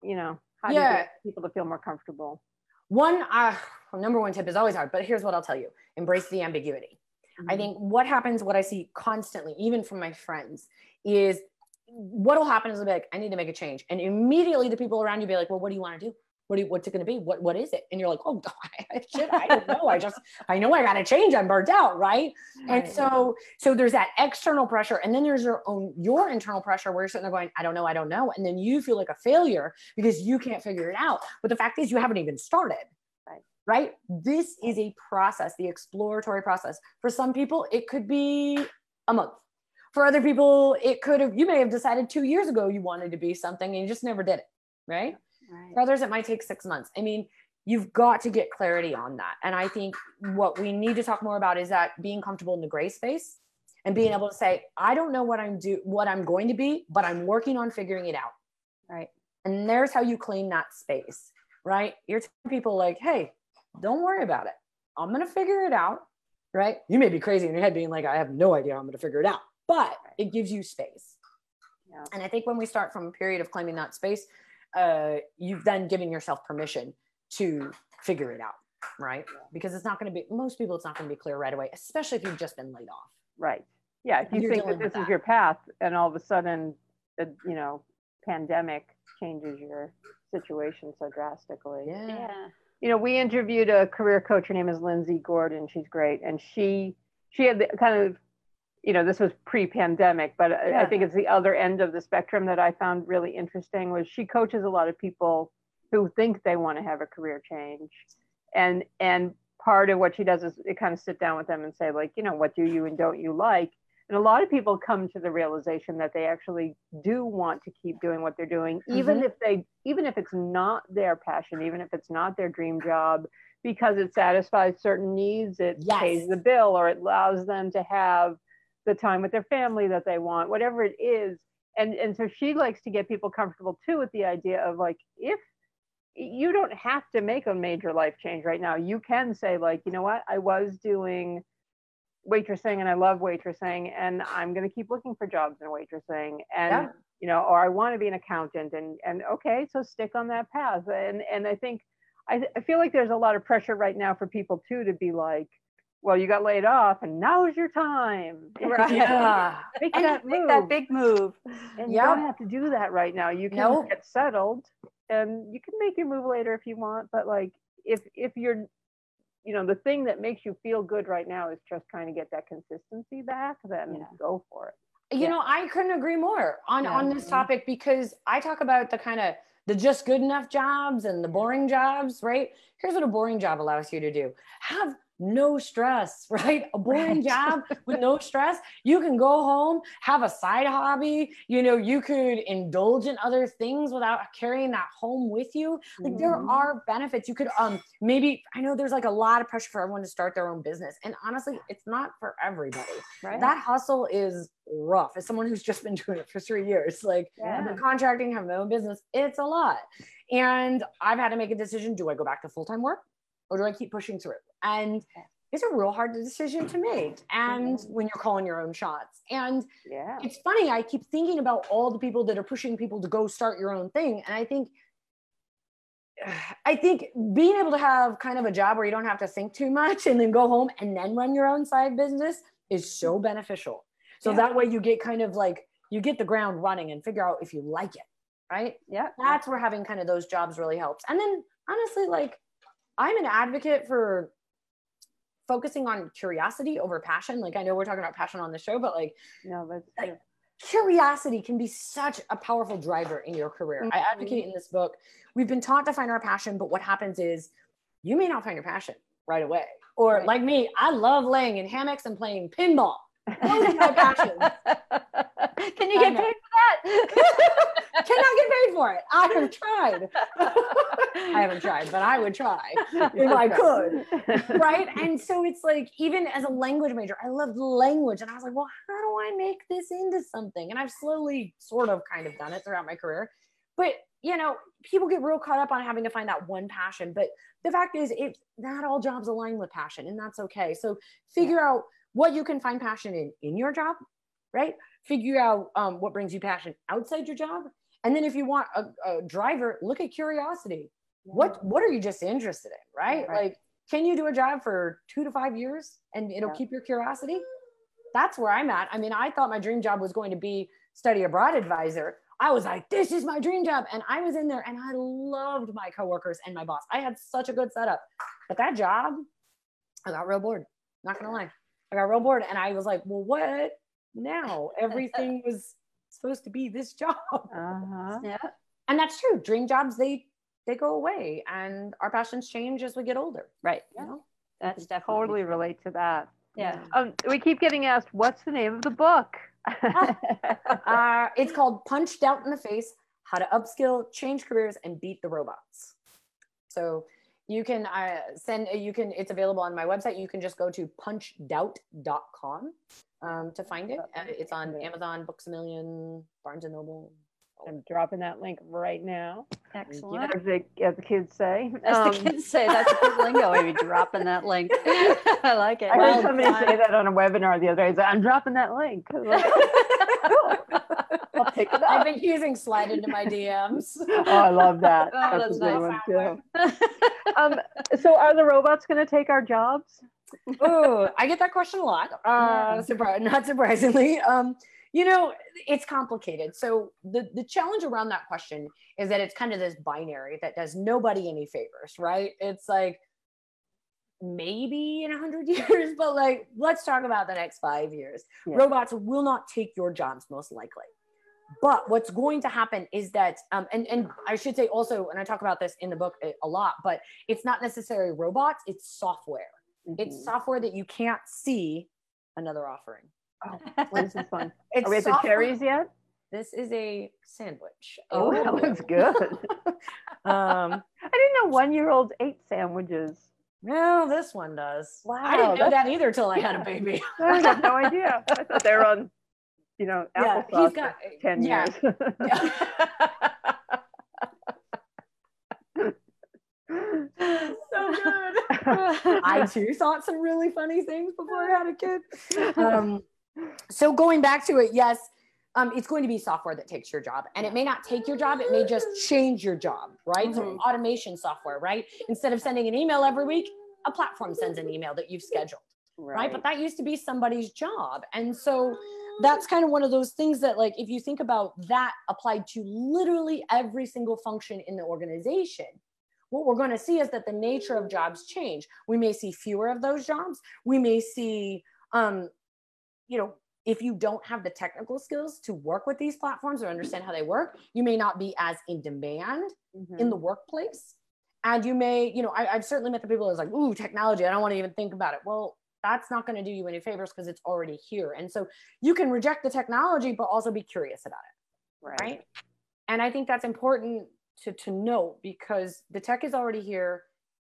you know, how yeah. do you get people to feel more comfortable? One uh number one tip is always hard, but here's what I'll tell you. Embrace the ambiguity. Mm-hmm. I think what happens, what I see constantly, even from my friends, is what'll happen is they'll be like, I need to make a change. And immediately the people around you be like, well, what do you want to do? What you, what's it going to be? What, what is it? And you're like, oh, shit, I don't know. I just, I know I got to change. I'm burnt out. Right? right. And so, so there's that external pressure. And then there's your own, your internal pressure where you're sitting there going, I don't know. I don't know. And then you feel like a failure because you can't figure it out. But the fact is you haven't even started. Right. Right. This is a process, the exploratory process. For some people, it could be a month for other people, it could have, you may have decided two years ago you wanted to be something and you just never did it. Right. Right. For others, it might take six months. I mean, you've got to get clarity on that. And I think what we need to talk more about is that being comfortable in the gray space and being mm-hmm. able to say, I don't know what I'm do what I'm going to be, but I'm working on figuring it out. Right. And there's how you claim that space, right? You're telling people like, hey, don't worry about it. I'm gonna figure it out. Right. You may be crazy in your head being like, I have no idea I'm gonna figure it out but it gives you space. Yeah. And I think when we start from a period of claiming that space, uh, you've then given yourself permission to figure it out, right? Because it's not going to be, most people, it's not going to be clear right away, especially if you've just been laid off. Right. Yeah. If you think that this is your path and all of a sudden, the, you know, pandemic changes your situation so drastically. Yeah. yeah. You know, we interviewed a career coach. Her name is Lindsay Gordon. She's great. And she, she had the kind of you know, this was pre-pandemic, but yeah. I think it's the other end of the spectrum that I found really interesting was she coaches a lot of people who think they want to have a career change. And and part of what she does is it kind of sit down with them and say, like, you know, what do you and don't you like? And a lot of people come to the realization that they actually do want to keep doing what they're doing, mm-hmm. even if they even if it's not their passion, even if it's not their dream job, because it satisfies certain needs, it yes. pays the bill, or it allows them to have the time with their family that they want, whatever it is. And and so she likes to get people comfortable too with the idea of like if you don't have to make a major life change right now. You can say like, you know what, I was doing waitressing and I love waitressing and I'm going to keep looking for jobs in waitressing and yeah. you know or I want to be an accountant and and okay so stick on that path and and I think I, I feel like there's a lot of pressure right now for people too to be like well, you got laid off and now's your time. Right. Yeah. make that move. Make that big move. And yep. you don't have to do that right now. You can nope. get settled and you can make your move later if you want. But like if if you're you know, the thing that makes you feel good right now is just trying to get that consistency back, then yeah. go for it. You yeah. know, I couldn't agree more on yeah. on this mm-hmm. topic because I talk about the kind of the just good enough jobs and the boring jobs, right? Here's what a boring job allows you to do. Have no stress, right? A boring right. job with no stress. You can go home, have a side hobby. You know, you could indulge in other things without carrying that home with you. Like mm-hmm. there are benefits. You could um maybe I know there's like a lot of pressure for everyone to start their own business. And honestly, it's not for everybody. Right. That hustle is rough. As someone who's just been doing it for three years, like yeah. the contracting, have my own business, it's a lot. And I've had to make a decision. Do I go back to full-time work? Or do I keep pushing through? And it's a real hard decision to make. And mm-hmm. when you're calling your own shots. And yeah. it's funny, I keep thinking about all the people that are pushing people to go start your own thing. And I think I think being able to have kind of a job where you don't have to think too much and then go home and then run your own side business is so mm-hmm. beneficial. So Yeah. that way you get kind of like you get the ground running and figure out if you like it, right? Yeah. That's where having kind of those jobs really helps. And then honestly, like I'm an advocate for focusing on curiosity over passion. Like I know we're talking about passion on the show, but like No, but Like, curiosity can be such a powerful driver in your career. I Mhm. advocate in this book. We've been taught to find our passion, but what happens is you may not find your passion right away. Or Right. like me, I love laying in hammocks and playing pinball. Those are my passions. Can you get paid that? Cannot get paid for it. I have tried. I haven't tried, but I would try if I could. right? And so it's like, even as a language major, I loved language. And I was like, well, how do I make this into something? And I've slowly sort of kind of done it throughout my career. But, you know, people get real caught up on having to find that one passion. But the fact is, it not all jobs align with passion, and that's okay. So figure out what you can find passion in in your job, right? Figure out um, what brings you passion outside your job. And then if you want a, a driver, look at curiosity. What what are you just interested in right? Right. like can you do a job for two to five years and it'll Yeah. keep your curiosity? That's where i'm at. I mean i thought my dream job was going to be study abroad advisor. I was like this is my dream job. And i was in there and i loved my coworkers and my boss. I had such a good setup. But that job i got real bored. Not gonna lie. I got real bored and i was like well what now everything was supposed to be this job Uh-huh. Yeah. and that's true dream jobs they they go away and our passions change as we get older Right. you know That's definitely Totally relate to that. Yeah. Um, we keep getting asked, what's the name of the book? uh, it's called punched out in the face how to upskill change careers and beat the robots so you can uh, send you can it's available on my website you can just go to punchedout.com um, to find it Uh, it's on amazon books a million barnes and noble I'm dropping that link right now, Excellent. as the, as the kids say. As Um, the kids say, that's a good lingo. Maybe dropping that link. I like it. I heard Well somebody done. say that on a webinar the other day. So I'm dropping that link. I was like, cool. I'll pick it i've been using slide into my dms Oh, I love that. Oh, that's, that's a good nice. Um, so are the robots going to take our jobs? oh, I get that question a lot. Uh, Yeah. not surprisingly. Um, you know, it's complicated. So the the challenge around that question is that it's kind of this binary that does nobody any favors, right? It's like maybe in a hundred years, but like let's talk about the next five years. Yeah. Robots will not take your jobs most likely. But what's going to happen is that, um, and and I should say also, and I talk about this in the book a- lot, but it's not necessarily robots; it's software it's Mhm. software that you can't see another offering What is this one? it's Are we at the cherries yet? this is a sandwich Oh, that Oreo. looks good. um I didn't know one year olds ate sandwiches. well this one does Wow. i didn't know that either till i had a baby I have no idea. I thought they were on, you know, yeah he's got 10 yeah, years. so good i too thought some really funny things before i had a kid um, so going back to it yes um, it's going to be software that takes your job and it may not take your job it may just change your job right so Mhm. automation software right instead of sending an email every week a platform sends an email that you've scheduled right. but that used to be somebody's job and so that's kind of one of those things that like if you think about that applied to literally every single function in the organization what we're going to see is that the nature of jobs change we may see fewer of those jobs we may see um you know if you don't have the technical skills to work with these platforms or understand how they work you may not be as in demand Mhm. in the workplace. And you may, you know, I, I've certainly met the people that's like, ooh, technology, I don't want to even think about it. Well, that's not going to do you any favors because it's already here. And so you can reject the technology, but also be curious about it. Right. And I think that's important to, to know because the tech is already here.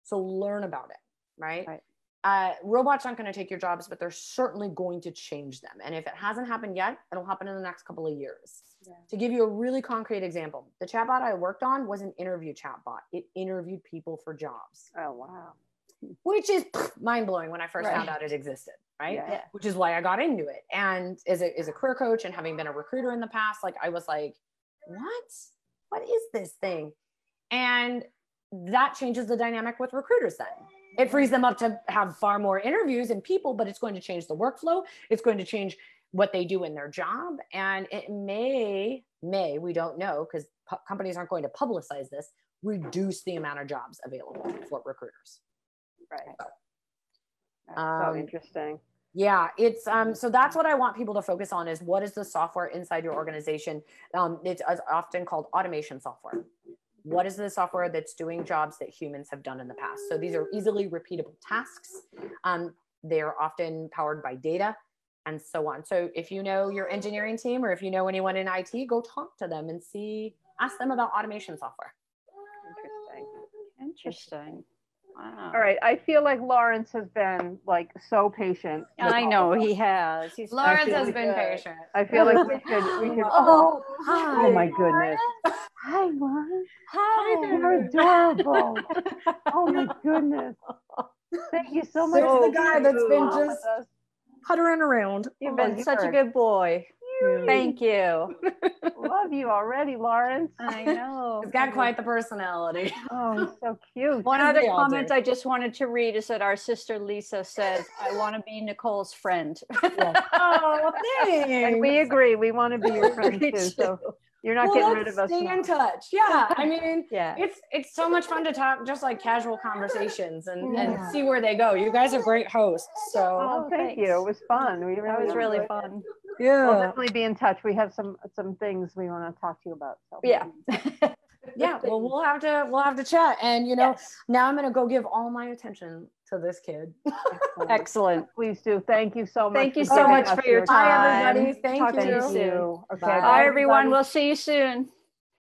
So learn about it. Right. Right. Uh, robots aren't going to take your jobs, but they're certainly going to change them. And if it hasn't happened yet, it'll happen in the next couple of years. Yeah. To give you a really concrete example, the chatbot I worked on was an interview chatbot. It interviewed people for jobs, Oh, wow. Which is mind blowing when I first Right. found out it existed, right? Yeah. Yeah. Which is why I got into it. And as a, as a career coach and having been a recruiter in the past, like I was like, what? What is this thing? And that changes the dynamic with recruiters then, it frees them up to have far more interviews and people, but it's going to change the workflow. It's going to change what they do in their job. And it may, may, we don't know because pu- companies aren't going to publicize this, reduce the amount of jobs available for recruiters. Right. So, so um, interesting. Yeah, it's um so that's what I want people to focus on is what is the software inside your organization. Um, it's often called automation software. What is the software that's doing jobs that humans have done in the past? So these are easily repeatable tasks. Um, they are often powered by data and so on. So if you know your engineering team or if you know anyone in IT, go talk to them and see, ask them about automation software. Interesting. Interesting. Wow. All right. I feel like Lawrence has been like so patient. I know he has. He's Lawrence has like been good. patient. I feel like we could we could Oh, oh, hi. oh my goodness. Hi Lawrence. Hi oh, You're adorable. Oh my goodness. Thank you so much. There's for the guy that's been just- us. Puttering around. You've Oh, been such a good boy. Thank you. Love you already, Lawrence. I know. He's got quite the personality. Oh, so cute. One other comment. I just wanted to read is that our sister Lisa says, I want to be Nicolle's friend. oh, thanks. And we agree. We want to be your friend Me too. So you're not Well, getting rid of us. Stay now. in touch. Yeah. I mean, Yeah. it's it's so much fun to talk just like casual conversations and, Yeah. and see where they go. You guys are great hosts. So oh, oh, thank thanks. you. It was fun. We That really was really enjoyed it. fun. We'll definitely be in touch. We have some some things we want to talk to you about. So Yeah. Yeah. Well we'll have to we'll have to chat. And you know, Yes. now I'm gonna go give all my attention to this kid. Excellent. Excellent. Please do. Thank you so much. Thank you so much for your your time. Hi everybody. Thank Talk you. you Thank you. Okay. Bye. Bye, everyone. everybody. We'll see you soon.